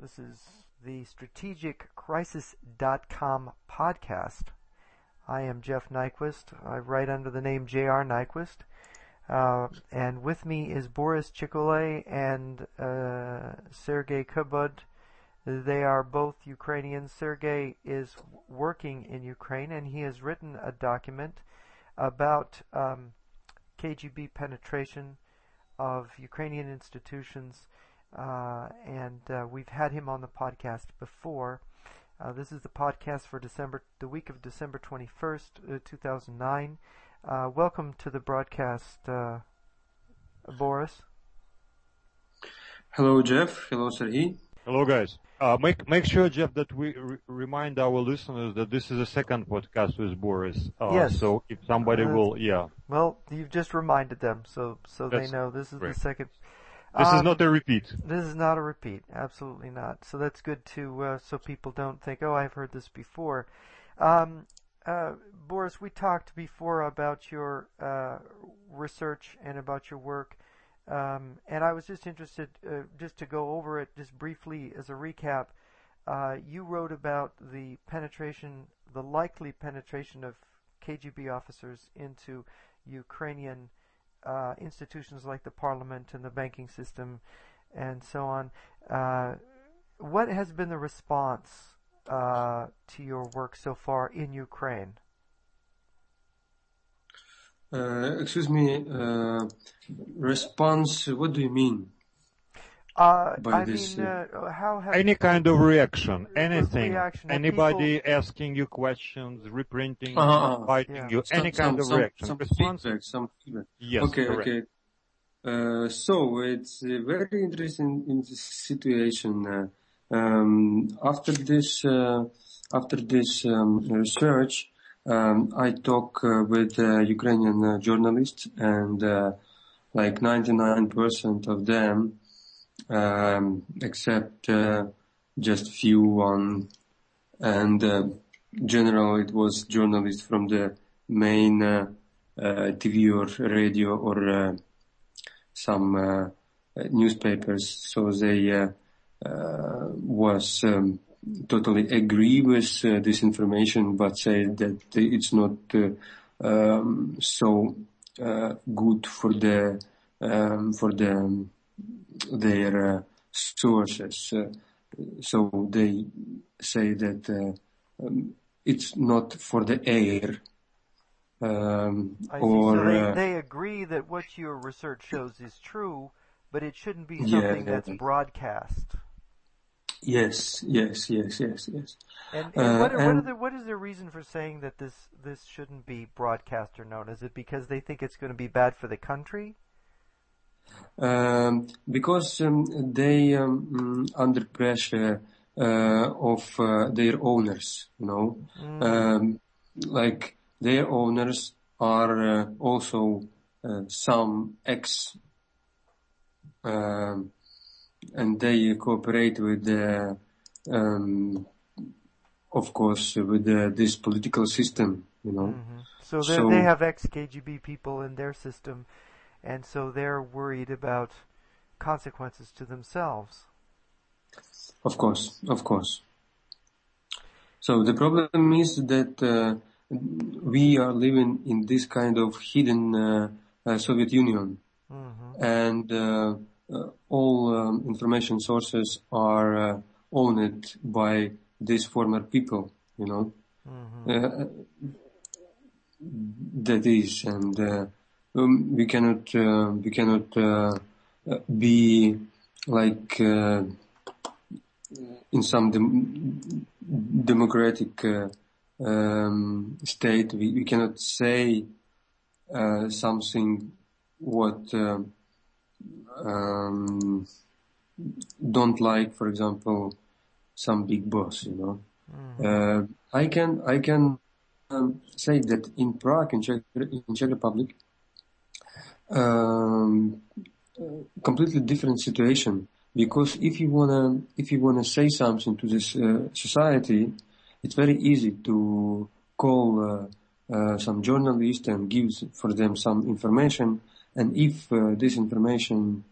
This is the strategiccrisis.com podcast. I am Jeff Nyquist. I write under the name J.R. Nyquist. Uh, and with me is Boris Chikole and uh, Sergei Kubod. They are both Ukrainians. Sergei is working in Ukraine and he has written a document about um, KGB penetration of Ukrainian institutions uh, and uh, we've had him on the podcast before. Uh, this is the podcast for December, the week of December 21st, uh, 2009. Uh, welcome to the broadcast, uh, Boris. Hello, Jeff. Hello, Sergey. Hello, guys. make make sure, Jeff, that we re- remind our listeners that this is a second podcast with Boris. yes. So if somebody will, yeah. Well, you've just reminded them, so so That's they know this is great. the second. This Um, is not a repeat. This is not a repeat. Absolutely not. So that's good to uh, so people don't think, oh, I've heard this before. Um, uh, Boris, we talked before about your uh, research and about your work, um, and I was just interested, uh, just to go over it just briefly as a recap. Uh, you wrote about the penetration, the likely penetration of KGB officers into Ukrainian uh, institutions like the parliament and the banking system and so on. Uh, what has been the response uh, to your work so far in Ukraine? Uh, excuse me, uh, response, what do you mean? Uh, By I this, mean, uh, how have Any kind of reaction, anything, reaction, have anybody asking you questions, reprinting, Uh-huh. fighting Yeah. you, any Some- kind of some, reaction. Some Response? feedback, some feedback. Yes, okay, correct. okay. Uh, so it's uh, very interesting in this situation. Uh, um, after this, uh, after this um, research, um, I talk uh, with uh, Ukrainian uh, journalists, and uh, like 99% of them, um, except uh, just few one, and uh, general it was journalists from the main uh, uh, TV or radio or uh, some uh, newspapers. So they was um, totally agree with this information, but say that it's not um, so good for the um, for the their uh, sources. Uh, so they say that uh, um, it's not for the air. Um, or so they, they agree that what your research shows is true, but it shouldn't be Yeah. something that's broadcast. yes, yes, yes, yes, yes. And, and Uh, what, are, what, the, what is the reason for saying that this this shouldn't be broadcast or known? Is it because they think it's going to be bad for the country? Um, because um, they um, mm, under pressure uh, of uh, their owners, you know, um, like their owners are uh, also uh, some ex, um, and they cooperate with the, um, of course, with the, this political system, you know. hmm So, So- they have ex KGB people in their system, and so they're worried about consequences to themselves. Of course, of course. So the problem is that uh, we are living in this kind of hidden uh, uh, Soviet Union, hmm and uh, uh, all um, information sources are uh, owned by these former people. You know, hmm uh, that is, and uh, um, we cannot uh, we cannot uh, uh, be like uh, in some dem- democratic uh, um, state. We, we cannot say uh, something what uh, um, don't like, for example, some big boss. You know. Uh, I can I can um, say that in Prague, in Czech, in Czech Republic, um, completely different situation. Because if you wanna if you wanna say something to this uh, society, it's very easy to call uh, uh, some journalist and give for them some information. And if uh, this information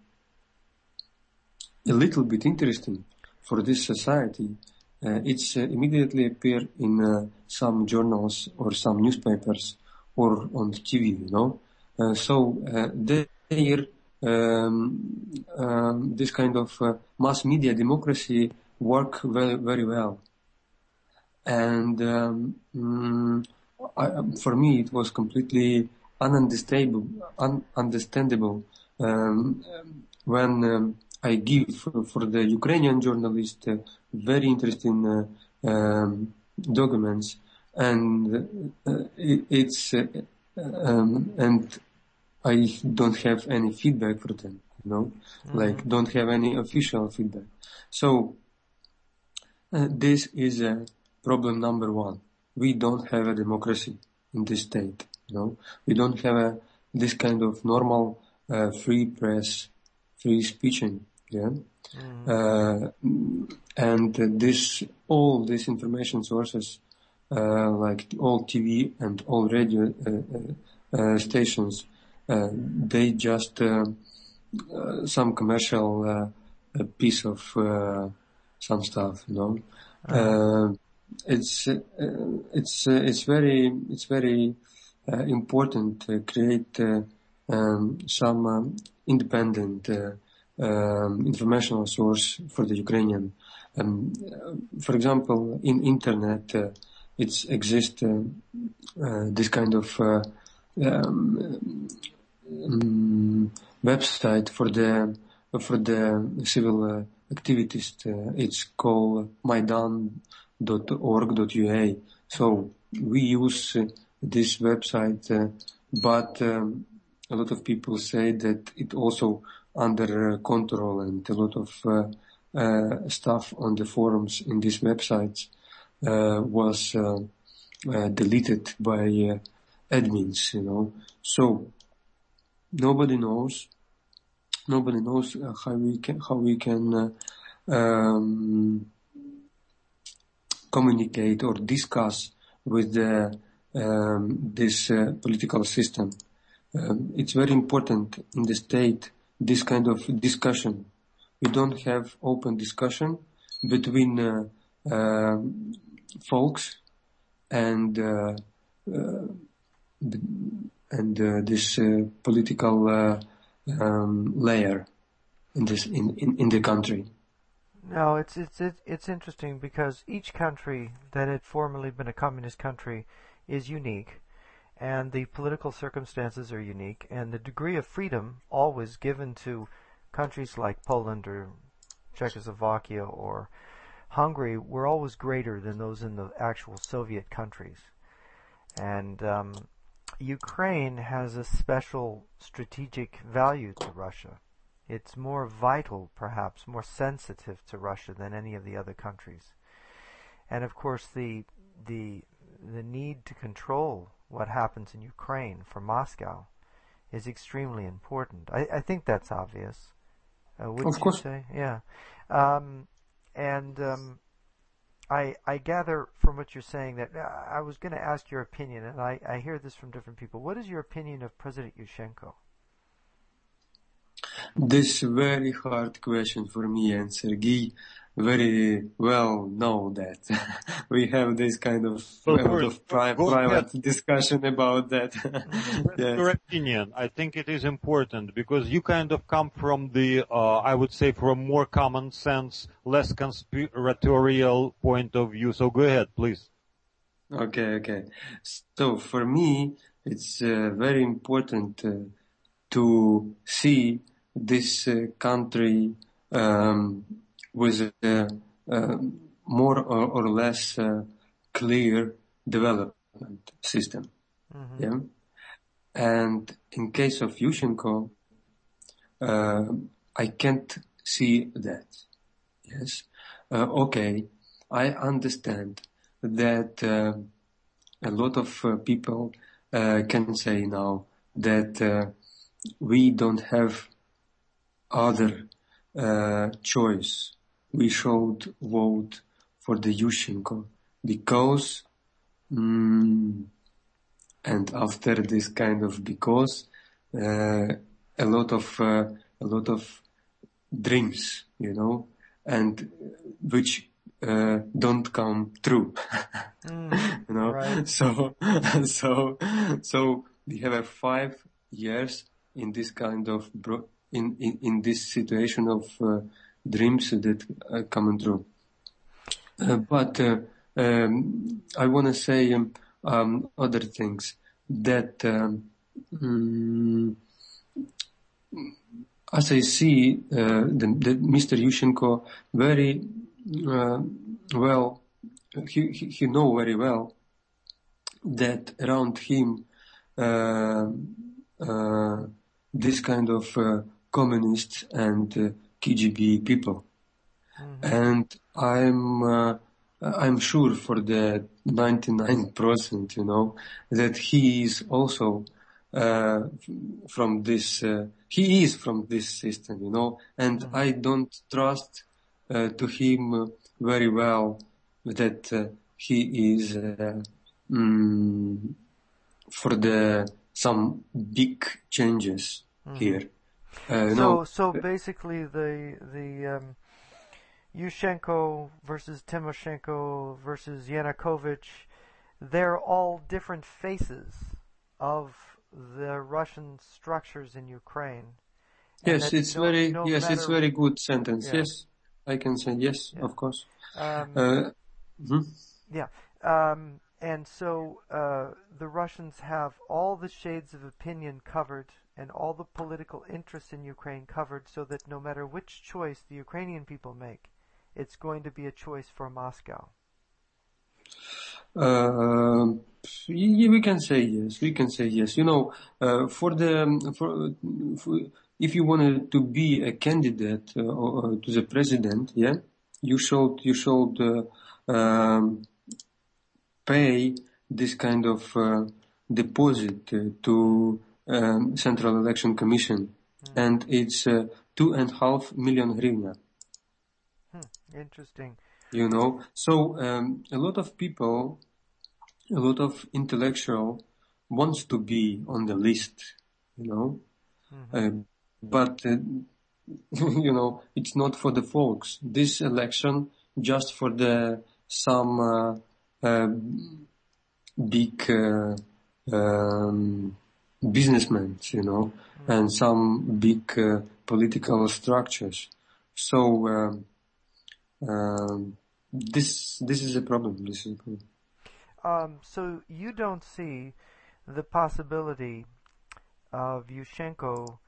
a little bit interesting for this society, uh, it's uh, immediately appear in some journals or some newspapers or on TV, you know. Uh, so uh, there, um, um, this kind of uh, mass media democracy work very, very well. And um, mm, I, for me, it was completely ununderstandable, ununderstandable um, when um, I give for the Ukrainian journalist uh, very interesting uh, um, documents, and uh, it, it's um, and I don't have any feedback for them. You know, mm-hmm. like don't have any official feedback. So uh, this is a problem number one. We don't have a democracy in this state. You know, we don't have a, this kind of normal uh, free press, free speeching. Yeah, mm. uh, and this all these information sources, uh, like all TV and all radio uh, uh, stations, they just some commercial piece of some stuff, you know. Uh-huh. it's it's it's very it's very important to create um, some um, independent uh, um, informational source for the Ukrainian. Um, for example, in internet, uh, it exists uh, uh, this kind of uh, um, um, website for the for the civil uh, activists. it's called Maidan.org.ua. So we use this website, but um, a lot of people say that it also under uh, control and a lot of uh, uh, stuff on the forums in these websites was deleted by admins, you know. So nobody knows, nobody knows how we can, how we can um, communicate or discuss with the, um, this uh, political system. Um, it's very important in the state this kind of discussion. We don't have open discussion between uh, uh, folks and uh, uh and uh, this uh, political um, layer in this in, in, in the country. No, it's it's it's interesting because each country that had formerly been a communist country is unique and the political circumstances are unique, and the degree of freedom always given to countries like Poland or Czechoslovakia or Hungary were always greater than those in the actual Soviet countries. And um, Ukraine has a special strategic value to Russia. It's more vital, perhaps, more sensitive to Russia than any of the other countries. And of course, the the the need to control what happens in Ukraine for Moscow is extremely important. I, I think that's obvious. Uh, would you course. say? Yeah. Um, and um, I I gather from what you're saying that uh, I was going to ask your opinion, and I, I hear this from different people. What is your opinion of President Yushchenko? This very hard question for me and Sergei very well know that we have this kind of, of pri- private discussion about that. yes. Your opinion, I think it is important because you kind of come from the, uh, I would say, from more common sense, less conspiratorial point of view. So go ahead, please. Okay, okay. So for me, it's uh, very important uh, to see this uh, country um, with a, a more or, or less uh, clear development system. Mm-hmm. Yeah. And in case of Yushchenko, uh, I can't see that. Yes. Uh, okay. I understand that uh, a lot of uh, people uh, can say now that uh, we don't have other choice we should vote for the Yushchenko because, mm, and after this kind of because, uh, a lot of uh, a lot of dreams, you know, and which uh, don't come true. Mm, you know, right. so so so we have a five years in this kind of bro- in, in in this situation of uh, dreams that are coming true. Uh, but uh, um, I want to say um, um, other things that um, mm, as I see uh, the, the Mr. Yushchenko very uh, well, he, he, he know very well that around him uh, uh, this kind of uh, communists and uh, KGB people. And I'm uh, I'm sure for the 99%, you know, that he is also uh, from this. Uh, he is from this system, you know, and I don't trust uh, to him very well that uh, he is uh, mm, for the some big changes here. Uh, So, no, so basically, the the um, Yushchenko versus Timoshenko versus Yanukovych, they're all different faces of the Russian structures in Ukraine. Yes, it's no- very no yes, it's very good sentence. Yeah. Yes, I can say yes, Yeah. of course. Um, Uh, mhm. Yeah. Um, and so uh, the Russians have all the shades of opinion covered and all the political interests in Ukraine covered so that no matter which choice the Ukrainian people make, it's going to be a choice for Moscow. Uh, we can say yes. We can say yes. You know, uh, for the for, for if you wanted to be a candidate uh, or, to the president, yeah, you should you should uh, um, pay this kind of uh, deposit uh, to um, Central Election Commission, and it's uh, two and a half million hryvnia. Interesting. you know so um, a lot of people a lot of intellectual wants to be on the list you know? Uh, but uh, you know it's not for the folks. This election just for the some uh, uh, big uh, um, businessmen you know and some big uh, political structures so um, um, this this is a problem. This is a problem. Um, so you don't see the possibility of Yushchenko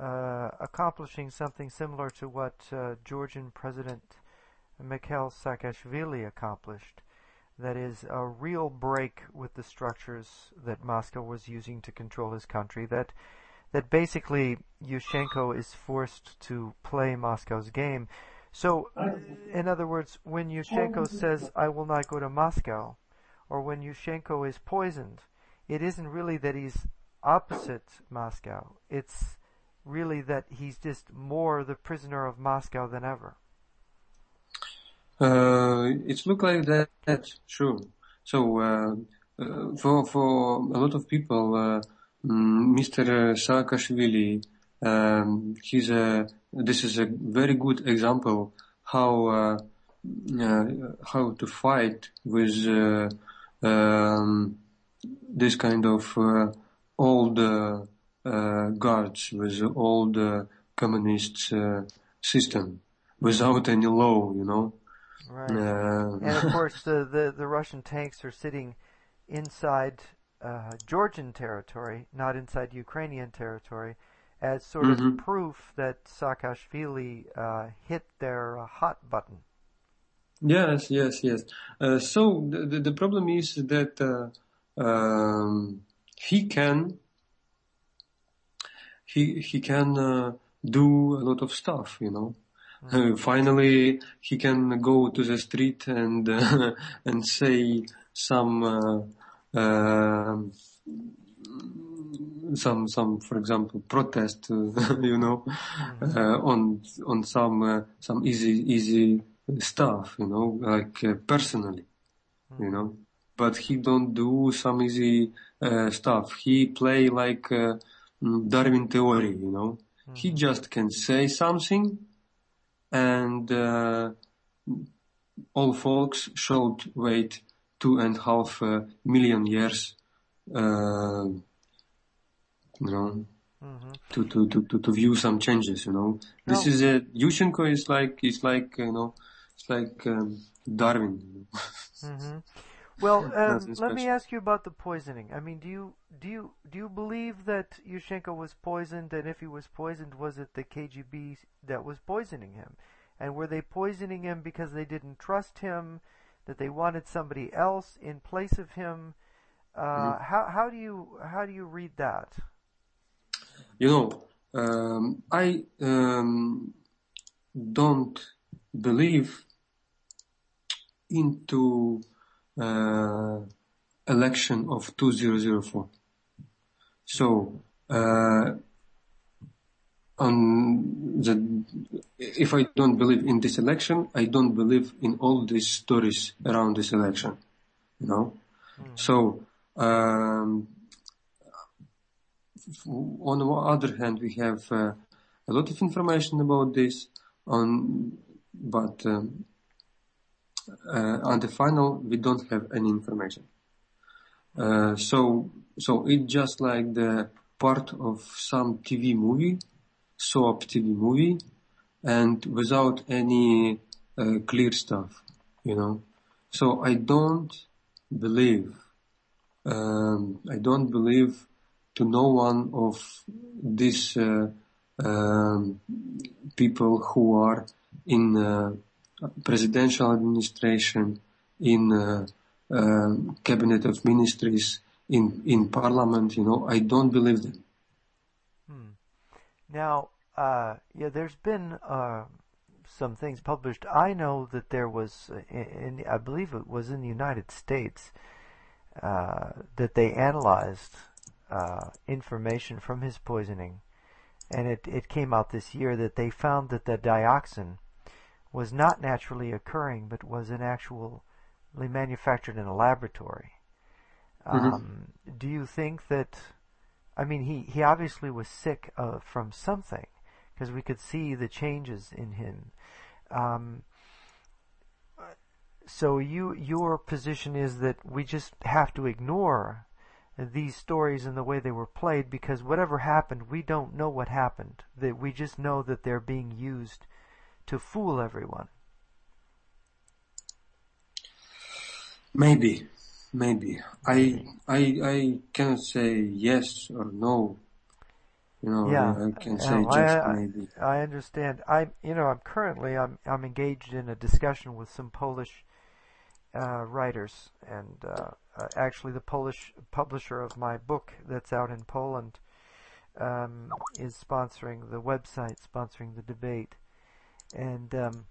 uh, accomplishing something similar to what uh, Georgian President Mikhail Saakashvili accomplished. That is a real break with the structures that Moscow was using to control his country. That that basically Yushchenko is forced to play Moscow's game. So, in other words, when Yushchenko says, I will not go to Moscow, or when Yushchenko is poisoned, it isn't really that he's opposite Moscow. It's really that he's just more the prisoner of Moscow than ever. Uh, it look like that. True. So uh, uh, for for a lot of people, uh, mm, Mr. Saakashvili, um, he's a. This is a very good example how uh, uh, how to fight with um, this kind of old guards with old communist system without any law, you know. Right. And of course, the, the, the Russian tanks are sitting inside uh, Georgian territory, not inside Ukrainian territory, as sort of Mhm. proof that Saakashvili uh, hit their uh, hot button. Yes, yes, yes. Uh, so the, the the problem is that uh, um, he can he he can uh, do a lot of stuff, you know. Uh, finally, he can go to the street and uh, and say some uh, um some some for example protest, you know, uh, on on some uh, some easy easy stuff, you know, like uh, personally, you know. But he don't do some easy uh, stuff. He play like uh, mm, Darwin theory, you know. He just can say something, and uh, all folks should wait two and a half uh, million years, uh, you know, mm-hmm. to, to, to, to, to view some changes, you know. No. This is a, Yushchenko is like, is like, you know, it's like um, Darwin. mm-hmm. Well, um, let me ask you about the poisoning. I mean, do you do you do you believe that Yushchenko was poisoned, and if he was poisoned, was it the KGB that was poisoning him? And were they poisoning him because they didn't trust him, that they wanted somebody else in place of him? Uh, mm-hmm. How how do you how do you read that? You know, um, I um, don't believe into election of 2004. So, uh, on the, if I don't believe in this election, I don't believe in all these stories around this election, you know? Mm. So, um, on the other hand, we have uh, a lot of information about this on, but um, uh, on the final, we don't have any information. Uh, so, so it's just like the part of some TV movie, soap TV movie, and without any uh, clear stuff, you know. So I don't believe, um, I don't believe to no one of these uh, um, people who are in uh, presidential administration, in uh, uh, cabinet of ministries, in in parliament. You know, I don't believe them. Hmm. Now, uh, yeah, there's been uh, some things published. I know that there was, uh, in, in I believe it was in the United States, uh, that they analyzed information from his poisoning, and it it came out this year that they found that the dioxin was not naturally occurring, but was actually manufactured in a laboratory. Mm-hmm. Um, do you think that? I mean, he he obviously was sick uh, from something because we could see the changes in him. Um, so you your position is that we just have to ignore these stories and the way they were played because whatever happened, we don't know what happened. That we just know that they're being used to fool everyone? Maybe, maybe. I I I cannot say yes or no. You know, yeah, I can say just I, maybe. I understand. I you know I'm currently I'm I'm engaged in a discussion with some Polish uh, writers, and uh, uh, actually the Polish publisher of my book that's out in Poland um, is sponsoring the website, sponsoring the debate and um,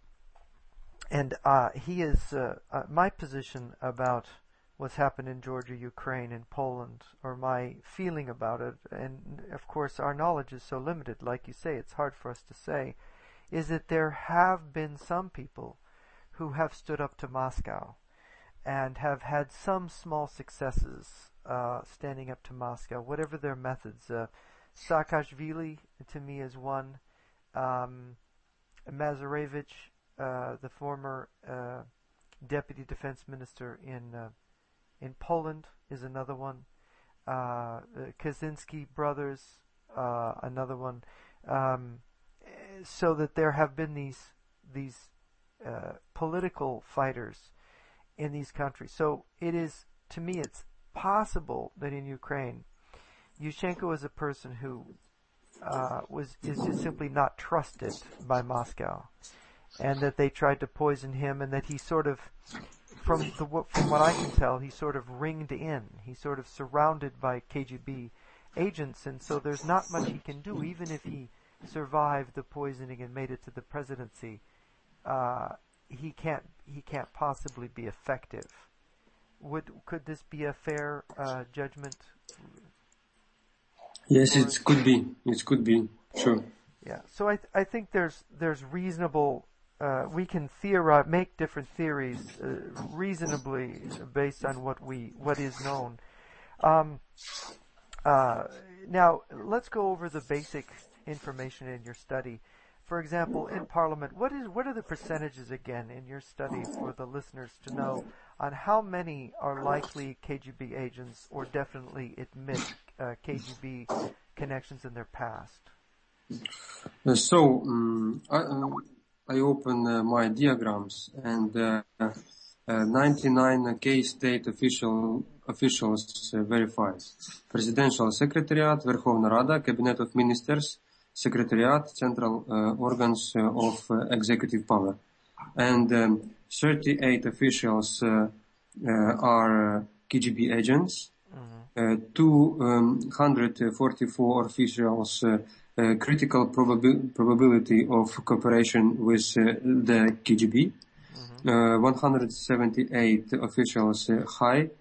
and uh, he is uh, uh, my position about what's happened in Georgia, Ukraine, and Poland, or my feeling about it, and of course our knowledge is so limited. Like you say, it's hard for us to say. Is that there have been some people who have stood up to Moscow and have had some small successes uh, standing up to Moscow, whatever their methods. Uh, Saakashvili, to me, is one. Um, Macierewicz, uh, the former uh, deputy defense minister in uh, in Poland, is another one. Uh, Kaczynski brothers, uh, another one. Um, so that there have been these these uh, political fighters in these countries. So it is, to me, it's possible that in Ukraine, Yushchenko is a person who uh, was is just simply not trusted by Moscow, and that they tried to poison him, and that he sort of, from the from what I can tell, he sort of ringed in. He's sort of surrounded by KGB agents, and so there's not much he can do, even if he survived the poisoning and made it to the presidency. Uh, he can't he can't possibly be effective. Would could this be a fair uh, judgment Yes, it could be. It could be. Sure. Yeah. So I th- I think there's there's reasonable. Uh, we can theorize, make different theories uh, reasonably based on what we what is known. Um, uh, now let's go over the basic information in your study. for example, in Parliament, what is what are the percentages again in your study for the listeners to know on how many are likely KGB agents or definitely admit uh, KGB connections in their past? Uh, so um, I, uh, I, open uh, my diagrams and 99 K-state official officials verified. Presidential Secretariat, Verkhovna Rada, Cabinet of Ministers, Secretariat, central organs of executive power. And um, 38 officials uh, uh, are KGB agents, mm-hmm. 244 officials uh, critical probabi- probability of cooperation with uh, the KGB. Mm-hmm. 178 officials high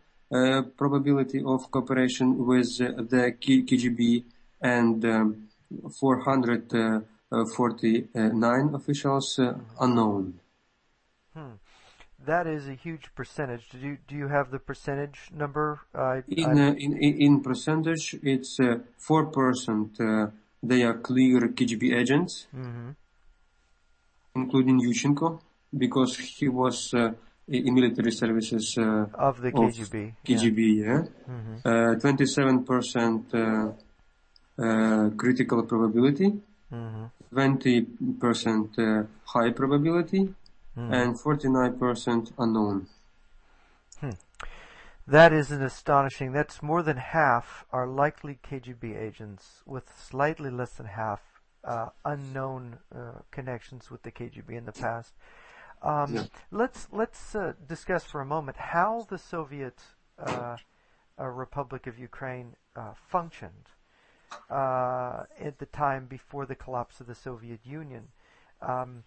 probability of cooperation with the KGB and um, 449 officials unknown. Hmm. That is a huge percentage. Do you do you have the percentage number? Uh, in, uh, in in percentage, it's four uh, percent they are clear KGB agents, mm-hmm. including Yushchenko, because he was uh, in military services uh, of the KGB. Of KGB, yeah. Mm-hmm. Uh, 27% uh, uh, critical probability, mm-hmm. 20% uh, high probability, mm-hmm. and 49% unknown. Hmm. That is an astonishing. That's more than half are likely KGB agents, with slightly less than half uh, unknown uh, connections with the KGB in the past. Um, yeah. Let's let's uh, discuss for a moment how the Soviet uh, uh, Republic of Ukraine uh, functioned at the time before the collapse of the Soviet Union. Um,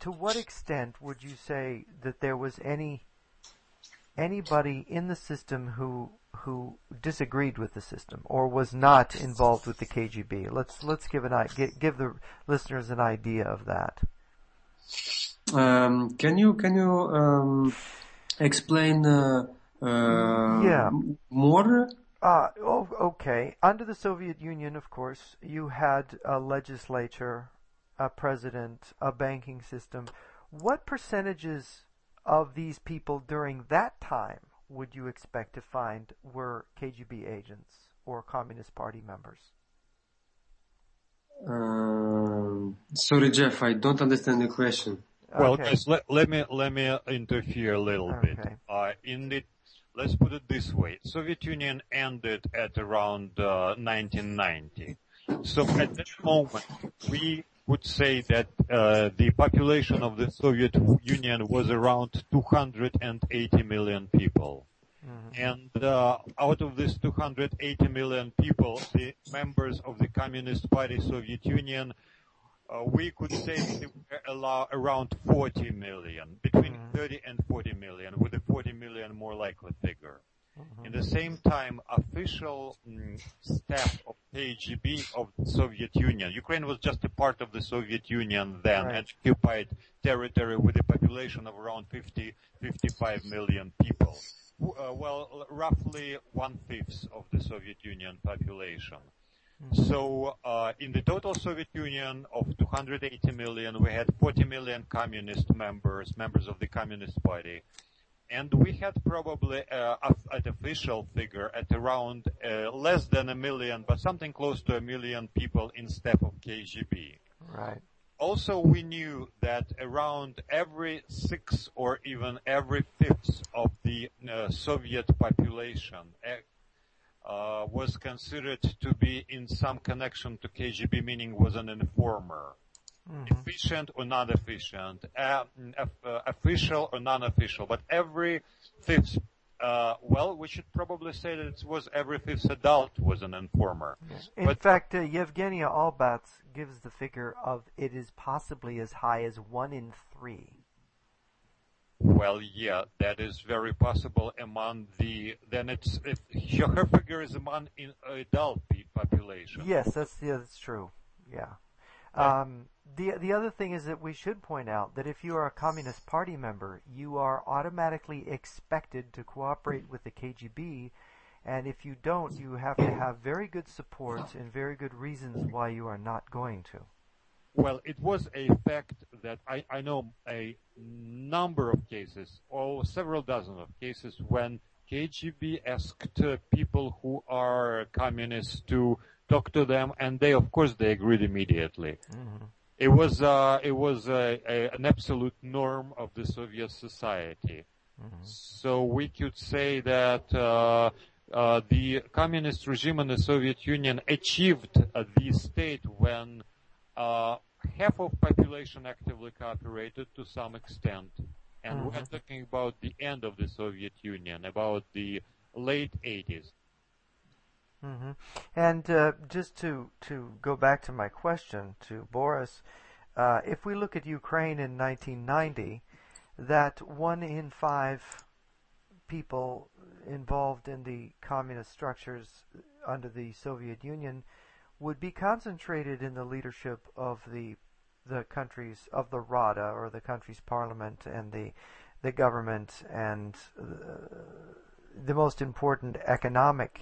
to what extent would you say that there was any anybody in the system who who disagreed with the system or was not involved with the KGB. Let's let's give an give, give the listeners an idea of that. Um, can you can you um, explain uh, uh, yeah. more? Uh, oh, okay. Under the Soviet Union, of course, you had a legislature, a president, a banking system. What percentages of these people during that time would you expect to find were KGB agents or Communist Party members? Um, sorry, Jeff, I don't understand the question. Well, okay. guys, let, let me let me interfere a little okay. bit. Uh, in the let's put it this way: Soviet Union ended at around uh, 1990. So at that moment, we would say that uh, the population of the Soviet Union was around 280 million people. Mm-hmm. And uh, out of these 280 million people, the members of the Communist Party Soviet Union, uh, we could say they were around 40 million, between mm-hmm. 30 and 40 million, with the 40 million more likely figure. Mm-hmm. In the same time, official mm, staff of KGB of the Soviet Union. Ukraine was just a part of the Soviet Union then right. and occupied territory with a population of around 50, 55 million people. Uh, well, roughly one-fifth of the Soviet Union population. Mm-hmm. So, uh, in the total Soviet Union of 280 million, we had 40 million communist members, members of the Communist Party and we had probably uh, an official figure at around uh, less than a million, but something close to a million people in step of KGB. Right. Also, we knew that around every sixth or even every fifth of the uh, Soviet population uh, uh, was considered to be in some connection to KGB, meaning was an informer. Mm-hmm. Efficient or non-efficient, uh, uh, official or non-official, but every fifth uh, well, we should probably say that it was every fifth adult was an informer. In but, fact, uh, Yevgenia Albats gives the figure of it is possibly as high as one in three. Well, yeah, that is very possible among the. Then it's if her figure is among in adult population. Yes, that's yeah, that's true. Yeah. Um, the the other thing is that we should point out that if you are a Communist Party member, you are automatically expected to cooperate with the KGB, and if you don't, you have to have very good support and very good reasons why you are not going to. well, it was a fact that I, I know a number of cases, or several dozen of cases, when KGB asked uh, people who are communists to talk to them, and they, of course, they agreed immediately. Mm-hmm. It was uh, it was a, a, an absolute norm of the Soviet society. Mm-hmm. So we could say that uh, uh, the communist regime in the Soviet Union achieved uh, the state when uh, half of population actively cooperated to some extent. And mm-hmm. we're talking about the end of the Soviet Union, about the late 80s. Mm-hmm. And uh, just to to go back to my question to Boris, uh, if we look at Ukraine in 1990, that one in five people involved in the communist structures under the Soviet Union would be concentrated in the leadership of the the countries of the Rada or the country's parliament and the the government and uh, the most important economic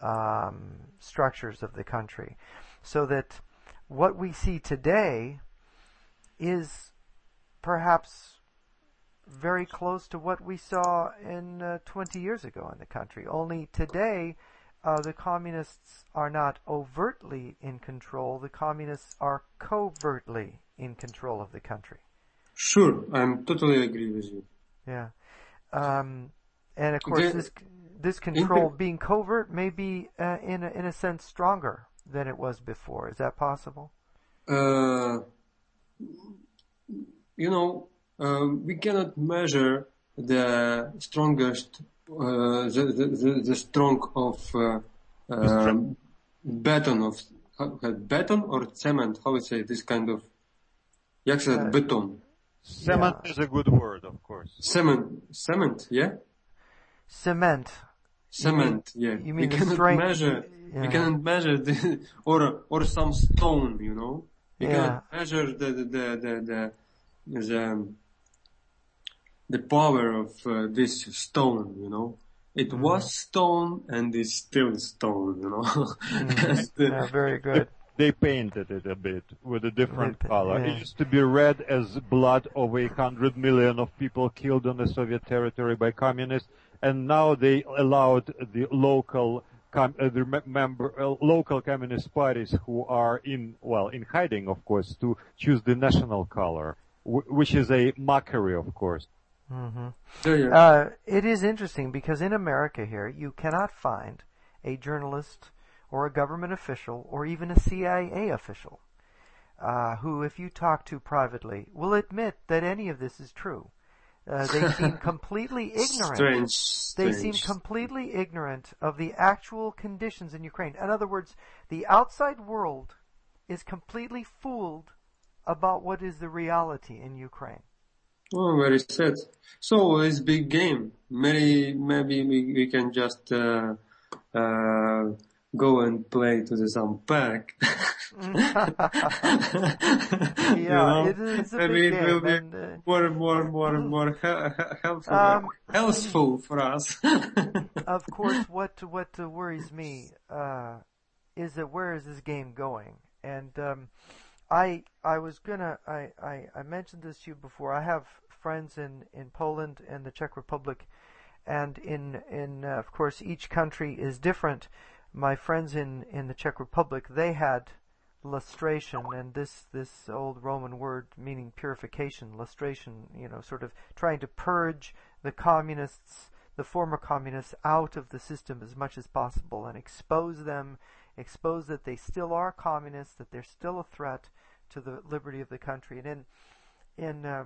um, structures of the country, so that what we see today is perhaps very close to what we saw in uh, 20 years ago in the country. Only today, uh, the communists are not overtly in control. The communists are covertly in control of the country. Sure, I'm totally agree with you. Yeah, um, and of course, the, this this control being covert may be, uh, in a, in a sense, stronger than it was before. Is that possible? Uh, you know, uh, we cannot measure the strongest, uh, the, the, the, strong of uh, um, beton of beton or cement. How would say this kind of? Jak się uh, beton? Cement yeah. is a good word, of course. Cement, cement, yeah. Cement. Cement, you mean, yeah. You mean we cannot strength, measure. Yeah. We cannot measure the, or or some stone, you know. We yeah. cannot measure the the the the, the the power of uh, this stone, you know. It mm. was stone and is still stone, you know. mm. yeah, very good. They painted it a bit with a different color. Yeah. It used to be red as blood of a hundred million of people killed on the Soviet territory by communists, and now they allowed the local com- uh, the member uh, local communist parties who are in well in hiding, of course, to choose the national color, w- which is a mockery, of course. Mm-hmm. Uh, it is interesting because in America here, you cannot find a journalist or a government official or even a CIA official uh, who, if you talk to privately, will admit that any of this is true. Uh, they seem completely ignorant. Strange, strange. They seem completely ignorant of the actual conditions in Ukraine. In other words, the outside world is completely fooled about what is the reality in Ukraine. Oh, very sad. So it's big game. Maybe maybe we, we can just uh, uh, go and play to the some pack. yeah, you know? it is a maybe it will be and, uh, more and more more and more helpful um, helpful for us. of course, what what worries me uh, is that where is this game going? And um, I I was gonna I, I, I mentioned this to you before. I have friends in, in Poland and the Czech Republic, and in in uh, of course each country is different. My friends in, in the Czech Republic they had lustration and this this old Roman word meaning purification, lustration, you know, sort of trying to purge the communists, the former communists out of the system as much as possible and expose them, expose that they still are communists, that they're still a threat to the liberty of the country. And in in uh,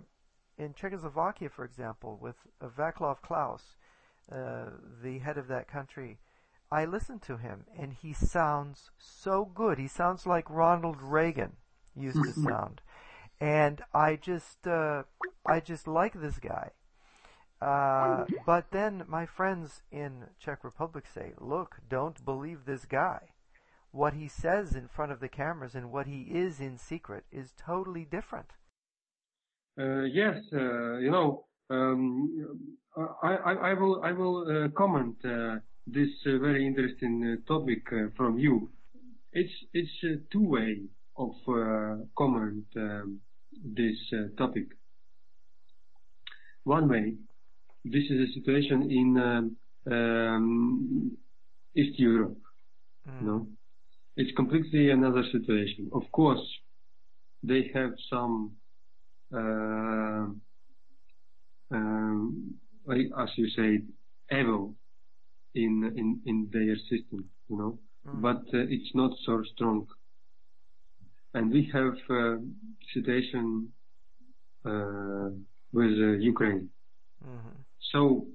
in Czechoslovakia, for example, with uh, Václav Klaus, uh, the head of that country, I listen to him and he sounds so good. He sounds like Ronald Reagan used to sound, and I just uh, I just like this guy. Uh, but then my friends in Czech Republic say, "Look, don't believe this guy." what he says in front of the cameras and what he is in secret is totally different. Uh, yes, uh, you know, um, I, I, I, will I will uh, comment uh, this uh, very interesting uh, topic from you. It's it's two way. of comment um, this topic. One way, this is a situation in um, um, East Europe. Mm. No, it's completely another situation. Of course, they have some, uh, um, as you say, evil in in in their system. You know, mm. but uh, it's not so strong. And we have uh, situation uh, with uh, Ukraine. Mm-hmm. So,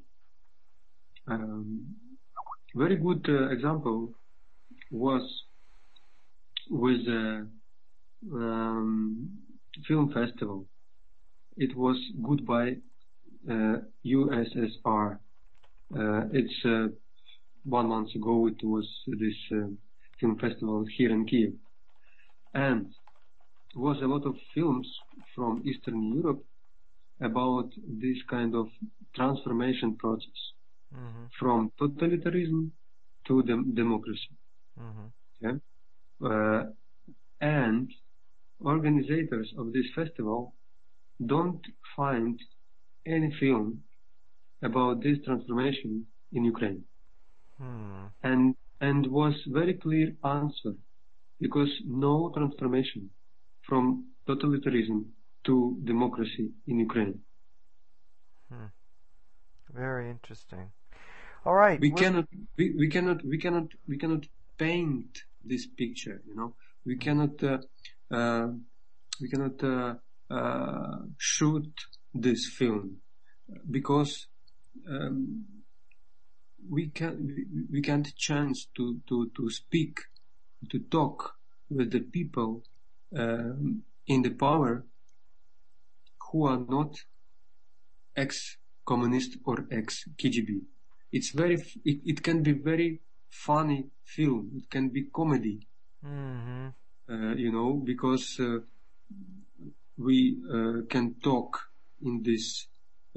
um, very good uh, example was with the um, film festival. It was Goodbye uh, USSR. Uh, it's uh, one month ago. It was this uh, film festival here in Kiev, and was a lot of films from Eastern Europe about this kind of transformation process mm-hmm. from totalitarianism to dem- democracy. Mm-hmm. Uh, and organizers of this festival don't find any film about this transformation in Ukraine. Hmm. And and was very clear answer because no transformation from totalitarianism to democracy in Ukraine. Hmm. Very interesting. All right. We cannot, we, we cannot, we cannot, we cannot paint this picture, you know. We cannot, uh, uh, we cannot, uh, uh, shoot this film because, um, we can, we, we can't chance to, to, to speak, to talk with the people, um, in the power who are not ex-communist or ex-KGB. It's very, it, it can be very funny film. It can be comedy. Mm-hmm. Uh, you know, because uh, we uh, can talk in this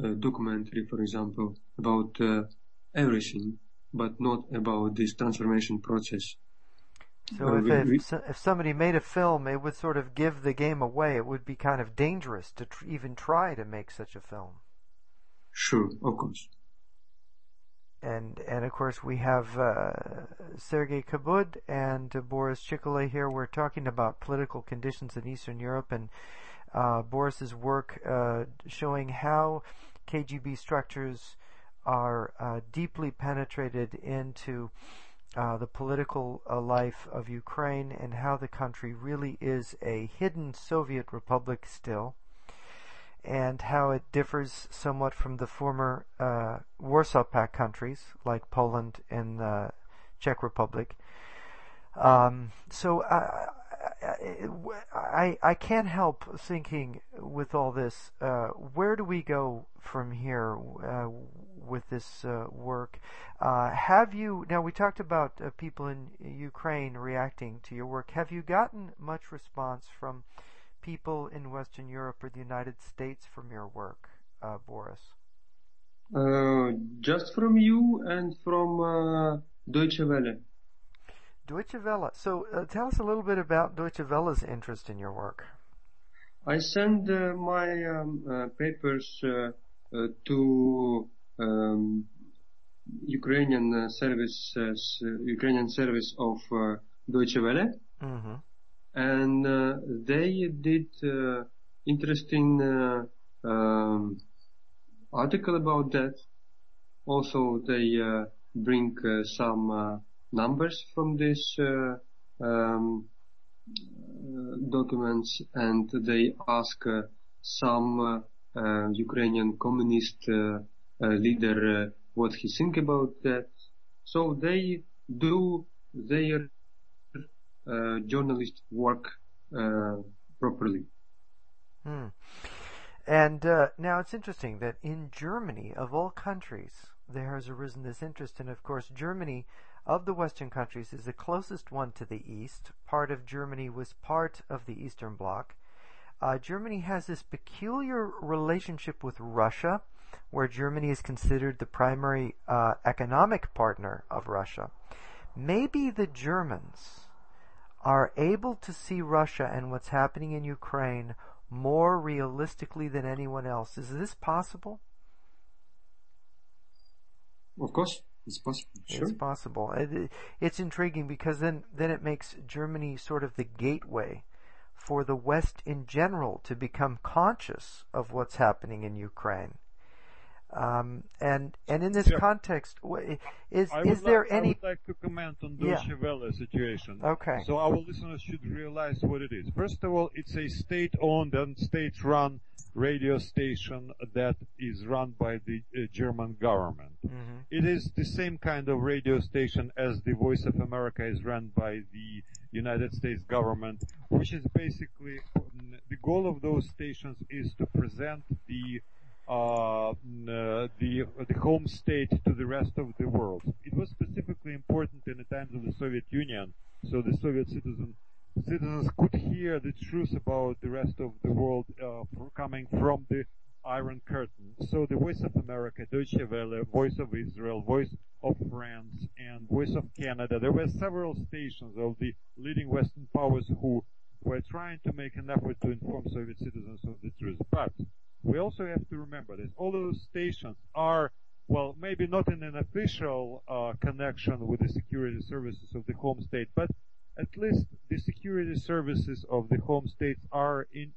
uh, documentary, for example, about uh, everything, but not about this transformation process. So uh, if, we, if, if somebody made a film, it would sort of give the game away. It would be kind of dangerous to tr- even try to make such a film. Sure, of course. And and of course we have uh, Sergei Kabud and uh, Boris Chikole here. We're talking about political conditions in Eastern Europe and uh, Boris's work uh, showing how KGB structures are uh, deeply penetrated into uh, the political uh, life of Ukraine and how the country really is a hidden Soviet republic still, and how it differs somewhat from the former uh, Warsaw Pact countries like Poland and the Czech Republic. Um, so I, I, I can't help thinking with all this, uh, where do we go from here uh, with this uh, work? Uh, have you now? We talked about uh, people in Ukraine reacting to your work. Have you gotten much response from people in Western Europe or the United States from your work, uh, Boris? just from you and from Deutsche Welle. Deutsche Welle. So uh, tell us a little bit about Deutsche Welle's interest in your work. I send uh, my um, uh, papers uh, uh, to um, Ukrainian uh, service, Ukrainian service of Deutsche Welle, mm-hmm. and they did interesting um, article about that. Also, they bring some numbers from this uh, um, uh, documents and they ask uh, some Ukrainian communist leader what he think about that. So they do their journalist work properly. Hmm. And uh, now it's interesting that in Germany, of all countries, there has arisen this interest, and of course, Germany of the Western countries is the closest one to the east. Part of Germany was part of the Eastern Bloc. Uh, Germany has this peculiar relationship with Russia, where Germany is considered the primary uh, economic partner of Russia. Maybe the Germans are able to see Russia and what's happening in Ukraine more realistically than anyone else. Is this possible? Of course, it's possible. Sure. It's possible. It, it's intriguing because then, then it makes Germany sort of the gateway for the West in general to become conscious of what's happening in Ukraine. Um, and and in this Yeah. context, is is there like, I any? would like to comment on Yeah. Deutsche Welle situation. Okay. So our listeners should realize what it is. First of all, it's a state-owned and state-run radio station that is run by the uh, German government. Mhm. It is the same kind of radio station as the Voice of America is run by the United States government, which is basically the goal of those stations is to present the Uh, uh, the uh, the home state to the rest of the world. It was specifically important in the times of the Soviet Union, so the Soviet citizen citizens could hear the truth about the rest of the world uh, coming from the Iron Curtain. So the Voice of America, Deutsche Welle, Voice of Israel, Voice of France, and Voice of Canada. There were several stations of the leading Western powers who were trying to make an effort to inform Soviet citizens of the truth. But we also have to remember that all those stations are, well, maybe not in an official uh, connection with the security services of the home state, but at least the security services of the home states are in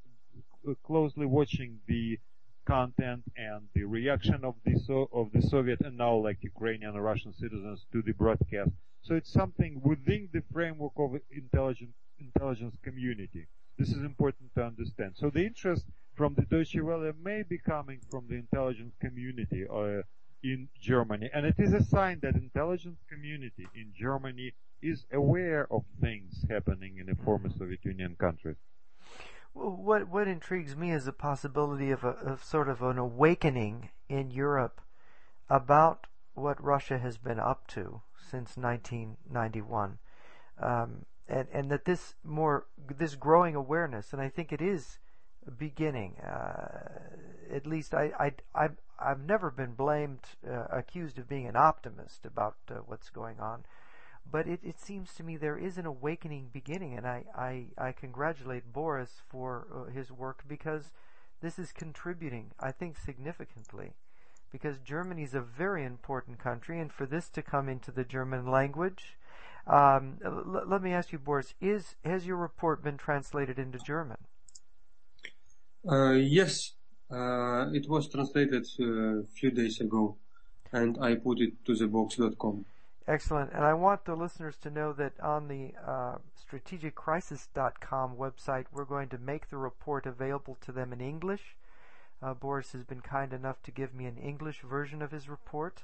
uh, closely watching the content and the reaction of the so, of the Soviet and now like Ukrainian and Russian citizens to the broadcast. So it's something within the framework of intelligence intelligence community. This is important to understand. So the interest from the Deutsche Welle may be coming from the intelligence community uh, in Germany, and it is a sign that intelligence community in Germany is aware of things happening in the former Soviet Union countries. What what intrigues me is the possibility of a of sort of an awakening in Europe about what Russia has been up to since 1991, um, and and that this more this growing awareness, and I think it is beginning. Uh, at least I I I've, I've never been blamed, uh, accused of being an optimist about uh, what's going on but it, it seems to me there is an awakening beginning, and I, I, I congratulate Boris for uh, his work because this is contributing, I think, significantly. Because Germany is a very important country, and for this to come into the German language, um, l- let me ask you, Boris, is has your report been translated into German? Uh, yes, uh, it was translated uh, a few days ago, and I put it to the box.com. Excellent. And I want the listeners to know that on the uh, strategiccrisis.com website, we're going to make the report available to them in English. Uh, Boris has been kind enough to give me an English version of his report.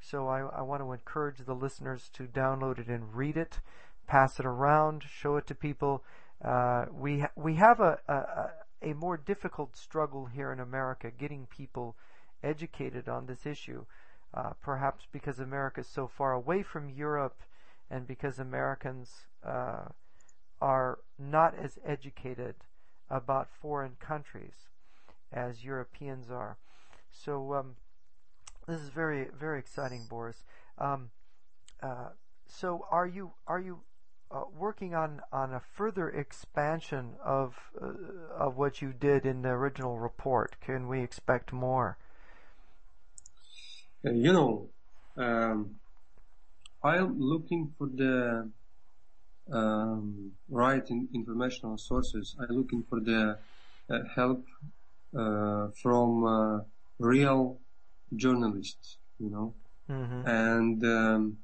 So I, I want to encourage the listeners to download it and read it, pass it around, show it to people. Uh, we ha- we have a, a a more difficult struggle here in America getting people educated on this issue uh, perhaps because America is so far away from Europe and because Americans uh, are not as educated about foreign countries as Europeans are. So um, this is very very exciting, Boris. Um, uh, so are you are you uh, working on on a further expansion of uh, of what you did in the original report? Can we expect more? Uh, you know, um, I'm looking for the um, right in informational sources. I'm looking for the uh, help uh, from uh, real journalists, you know, Mm-hmm. and um,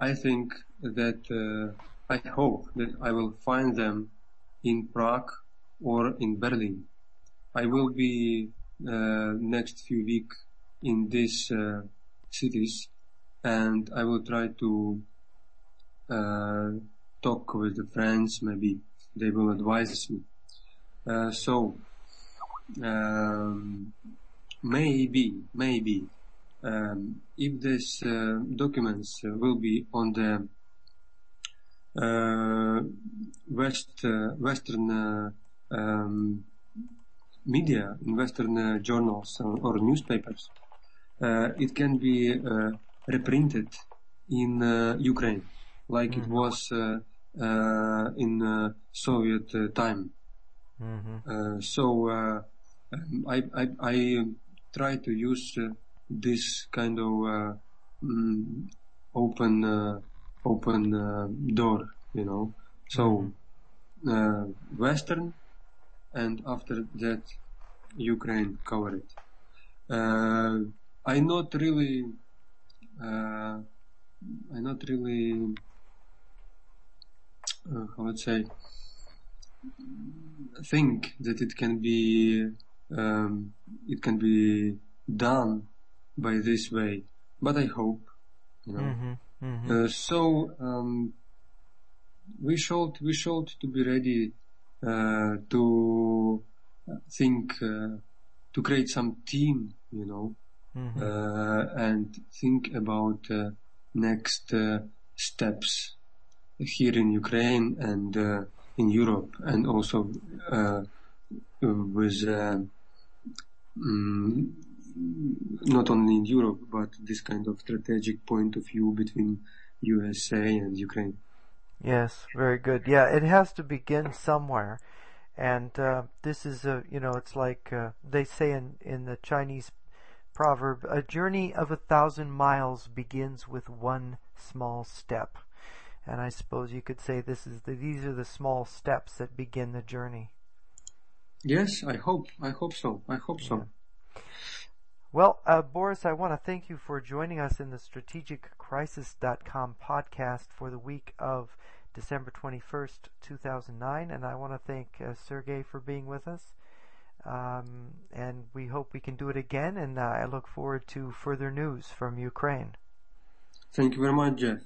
I think that uh, I hope that I will find them in Prague or in Berlin. I will be uh, next few week in these uh, cities, and I will try to uh, talk with the friends. Maybe they will advise me. Uh, so um, maybe, maybe um, if these uh, documents will be on the west uh, western uh, um, media in western uh, journals or, or newspapers uh, it can be uh, reprinted in uh, Ukraine like it was uh, uh, in uh, Soviet uh, time. Mm-hmm. so um, I, I, I try to use this kind of mm, open open door, you know. So mm-hmm. Western, and after that Ukraine cover it. Uh, I not really, uh, I not really, uh, how would say, think that it can be, um, it can be done by this way. But I hope, you know. Mm-hmm. Mm-hmm. Uh, so um, we should we should to be ready uh, to think uh, to create some team, you know, mm-hmm. and think about next steps here in Ukraine and in Europe, and also with mm, not only in Europe, but this kind of strategic point of view between USA and Ukraine. Yes, very good. Yeah, it has to begin somewhere. And uh, this is a, you know, it's like uh, they say in, in the Chinese proverb, a journey of a thousand miles begins with one small step. And I suppose you could say this is the, these are the small steps that begin the journey. Yes, I hope. I hope so. I hope so. Well, uh, Boris, I want to thank you for joining us in the strategiccrisis.com podcast for the week of December 21st, 2009. And I want to thank uh, Sergey for being with us. Um, and we hope we can do it again. And uh, I look forward to further news from Ukraine. Thank you very much, Jeff.